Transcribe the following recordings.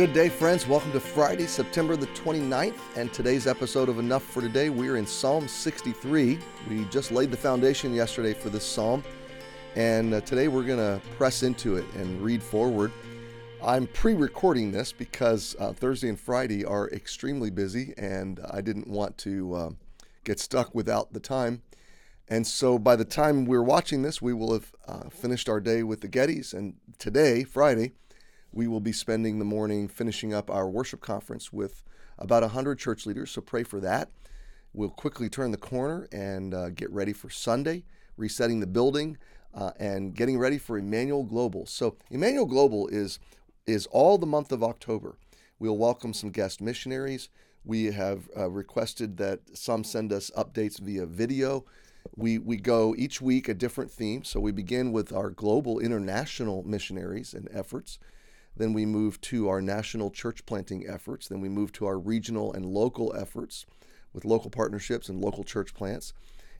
Good day, friends. Welcome to Friday, September the 29th, and today's episode of Enough for Today. We're in Psalm 63. We just laid the foundation yesterday for this psalm, and uh, today we're going to press into it and read forward. I'm pre recording this because uh, Thursday and Friday are extremely busy, and I didn't want to uh, get stuck without the time. And so by the time we're watching this, we will have uh, finished our day with the Gettys, and today, Friday, we will be spending the morning finishing up our worship conference with about 100 church leaders, so pray for that. We'll quickly turn the corner and uh, get ready for Sunday, resetting the building, uh, and getting ready for Emmanuel Global. So, Emmanuel Global is, is all the month of October. We'll welcome some guest missionaries. We have uh, requested that some send us updates via video. We, we go each week a different theme. So, we begin with our global international missionaries and efforts. Then we move to our national church planting efforts. Then we move to our regional and local efforts with local partnerships and local church plants.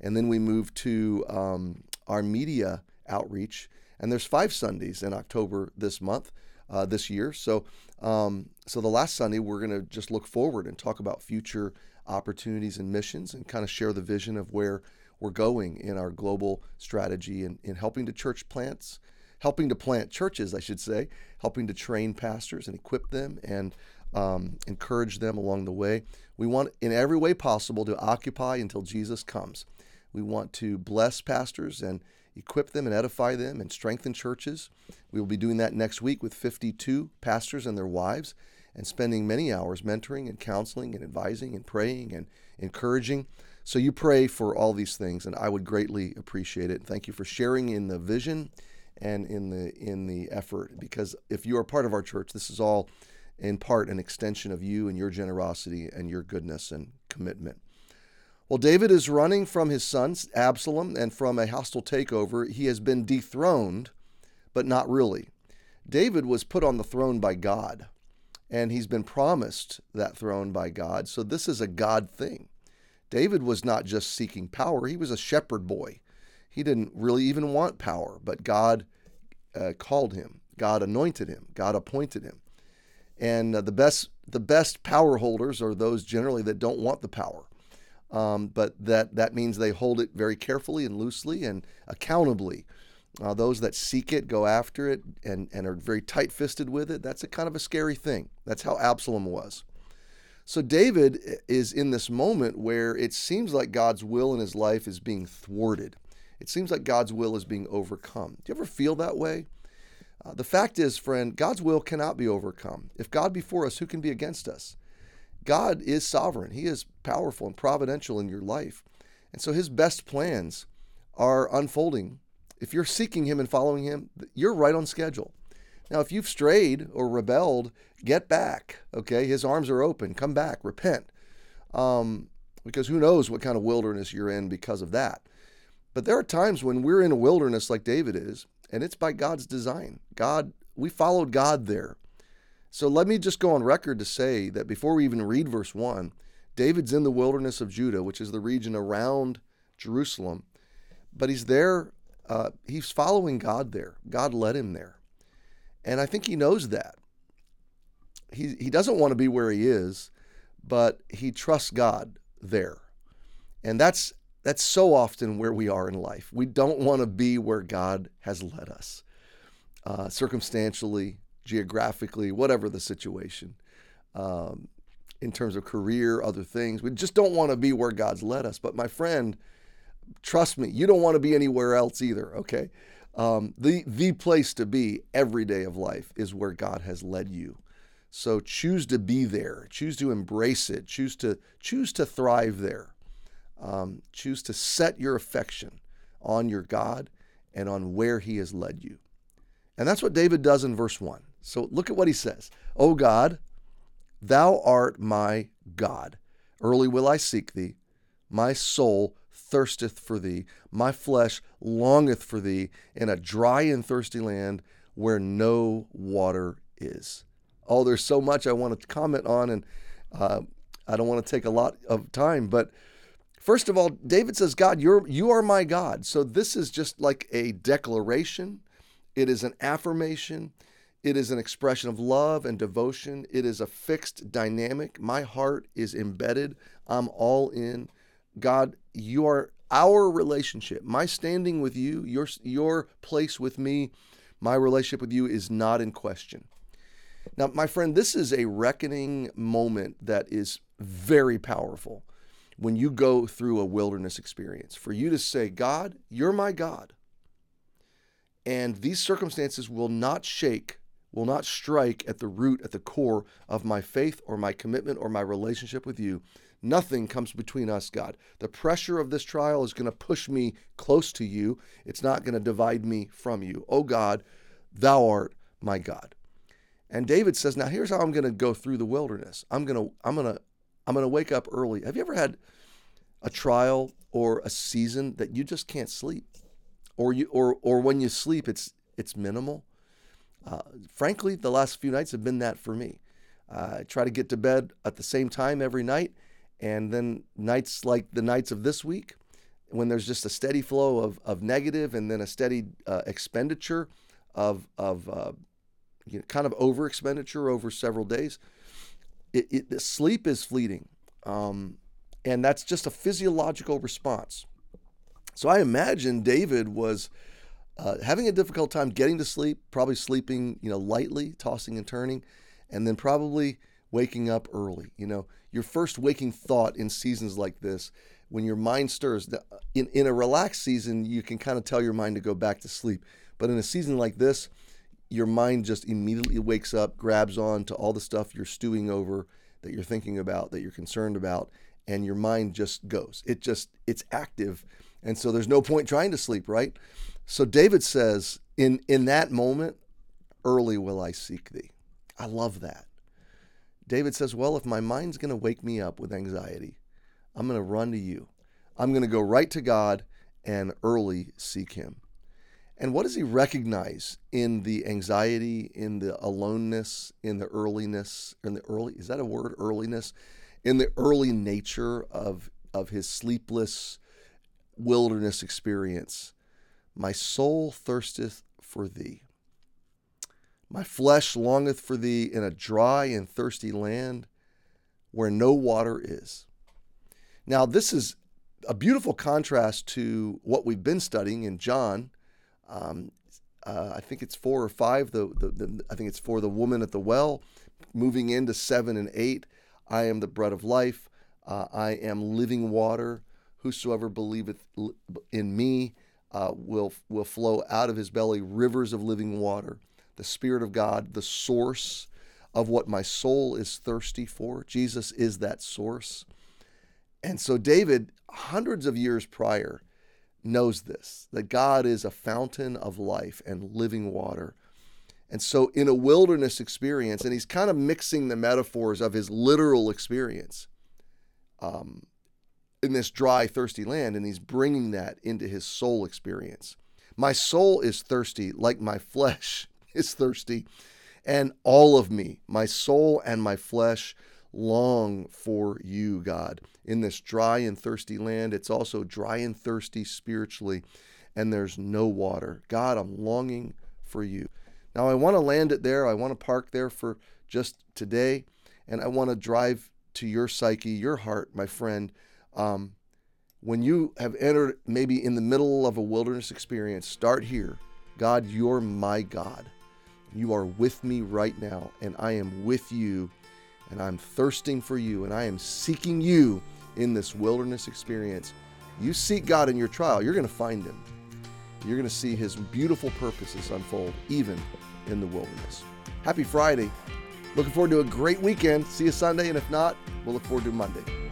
And then we move to um, our media outreach. And there's five Sundays in October this month, uh, this year. So, um, so the last Sunday we're going to just look forward and talk about future opportunities and missions, and kind of share the vision of where we're going in our global strategy and in helping to church plants helping to plant churches, I should say, helping to train pastors and equip them and um, encourage them along the way. We want, in every way possible, to occupy until Jesus comes. We want to bless pastors and equip them and edify them and strengthen churches. We will be doing that next week with 52 pastors and their wives and spending many hours mentoring and counseling and advising and praying and encouraging. So you pray for all these things, and I would greatly appreciate it. Thank you for sharing in the vision and in the in the effort. Because if you are part of our church this is all in part an extension of you and your generosity and your goodness and commitment. Well david is running from his son absalom and from a hostile takeover he has been dethroned but not really. David was put on the throne by god and he's been promised that throne by god. So this is a god thing. David was not just seeking power he was a shepherd boy he didn't really even want power, but God uh, called him. God anointed him. God appointed him. And uh, the best the best power holders are those generally that don't want the power. Um, but that that means they hold it very carefully and loosely and accountably. Uh, those that seek it, go after it, and, and are very tight fisted with it, that's a kind of a scary thing. That's how Absalom was. So David is in this moment where it seems like God's will in his life is being thwarted it seems like God's will is being overcome. Do you ever feel that way? Uh, the fact is, friend, God's will cannot be overcome. If God be for us, who can be against us? God is sovereign. He is powerful and providential in your life. And so his best plans are unfolding. If you're seeking him and following him, you're right on schedule. Now, if you've strayed or rebelled, get back. Okay, his arms are open. Come back, repent. Um, because who knows what kind of wilderness you're in because of that. But there are times when we're in a wilderness like David is, and it's by God's design. God, we followed God there. So let me just go on record to say that before we even read verse 1, David's in the wilderness of Judah, which is the region around Jerusalem, but he's there, uh, he's following God there. God led him there. And I think he knows that. He, he doesn't want to be where he is, but he trusts God there. And that's that's so often where we are in life. We don't want to be where God has led us, uh, circumstantially, geographically, whatever the situation, um, in terms of career, other things. We just don't want to be where God's led us. But my friend, trust me, you don't want to be anywhere else either. Okay, um, the the place to be every day of life is where God has led you. So choose to be there. Choose to embrace it. Choose to choose to thrive there. Um, choose to set your affection on your God and on where He has led you. And that's what David does in verse 1. So look at what he says O God, thou art my God. Early will I seek thee. My soul thirsteth for thee. My flesh longeth for thee in a dry and thirsty land where no water is. Oh, there's so much I want to comment on, and uh, I don't want to take a lot of time, but First of all, David says, God, you're, you are my God. So this is just like a declaration, it is an affirmation, It is an expression of love and devotion. It is a fixed dynamic. My heart is embedded. I'm all in. God, you are our relationship. My standing with you, your your place with me, my relationship with you is not in question. Now, my friend, this is a reckoning moment that is very powerful when you go through a wilderness experience. For you to say, God, you're my God. And these circumstances will not shake, will not strike at the root, at the core of my faith or my commitment or my relationship with you. Nothing comes between us, God. The pressure of this trial is going to push me close to you. It's not going to divide me from you. Oh God, thou art my God. And David says, "Now here's how I'm going to go through the wilderness. I'm going to I'm going to I'm going to wake up early. Have you ever had a trial or a season that you just can't sleep? Or you or or when you sleep it's it's minimal? Uh, frankly, the last few nights have been that for me. Uh, I try to get to bed at the same time every night, and then nights like the nights of this week, when there's just a steady flow of, of negative and then a steady uh, expenditure of, of uh, you know, kind of over expenditure over several days, it, it, sleep is fleeting. Um, and that's just a physiological response. So I imagine David was uh, having a difficult time getting to sleep, probably sleeping, you know, lightly, tossing and turning, and then probably waking up early. You know, your first waking thought in seasons like this, when your mind stirs, in, in a relaxed season, you can kind of tell your mind to go back to sleep. But in a season like this, your mind just immediately wakes up, grabs on to all the stuff you're stewing over, that you're thinking about, that you're concerned about, and your mind just goes. It just, it's active. And so there's no point trying to sleep, right? So David says, in, in that moment, early will I seek thee. I love that. David says, Well, if my mind's going to wake me up with anxiety, I'm going to run to you. I'm going to go right to God and early seek him. And what does he recognize in the anxiety, in the aloneness, in the earliness, in the early, is that a word, earliness? In the early nature of, of his sleepless wilderness experience. My soul thirsteth for thee. My flesh longeth for thee in a dry and thirsty land where no water is. Now, this is a beautiful contrast to what we've been studying in John. Um, uh, I think it's four or five. The, the, the, I think it's for the woman at the well, moving into seven and eight. I am the bread of life. Uh, I am living water. Whosoever believeth in me uh, will will flow out of his belly rivers of living water the Spirit of God, the source of what my soul is thirsty for. Jesus is that source. And so David, hundreds of years prior, knows this that God is a fountain of life and living water. And so, in a wilderness experience, and he's kind of mixing the metaphors of his literal experience um, in this dry, thirsty land, and he's bringing that into his soul experience. My soul is thirsty like my flesh is thirsty, and all of me, my soul and my flesh, long for you, God. In this dry and thirsty land, it's also dry and thirsty spiritually, and there's no water. God, I'm longing for you. Now, I want to land it there. I want to park there for just today, and I want to drive to your psyche, your heart, my friend. Um, when you have entered maybe in the middle of a wilderness experience, start here. God, you're my God. You are with me right now, and I am with you, and I'm thirsting for you, and I am seeking you in this wilderness experience. You seek God in your trial, you're going to find Him. You're going to see His beautiful purposes unfold, even in the wilderness. Happy Friday. Looking forward to a great weekend. See you Sunday, and if not, we'll look forward to Monday.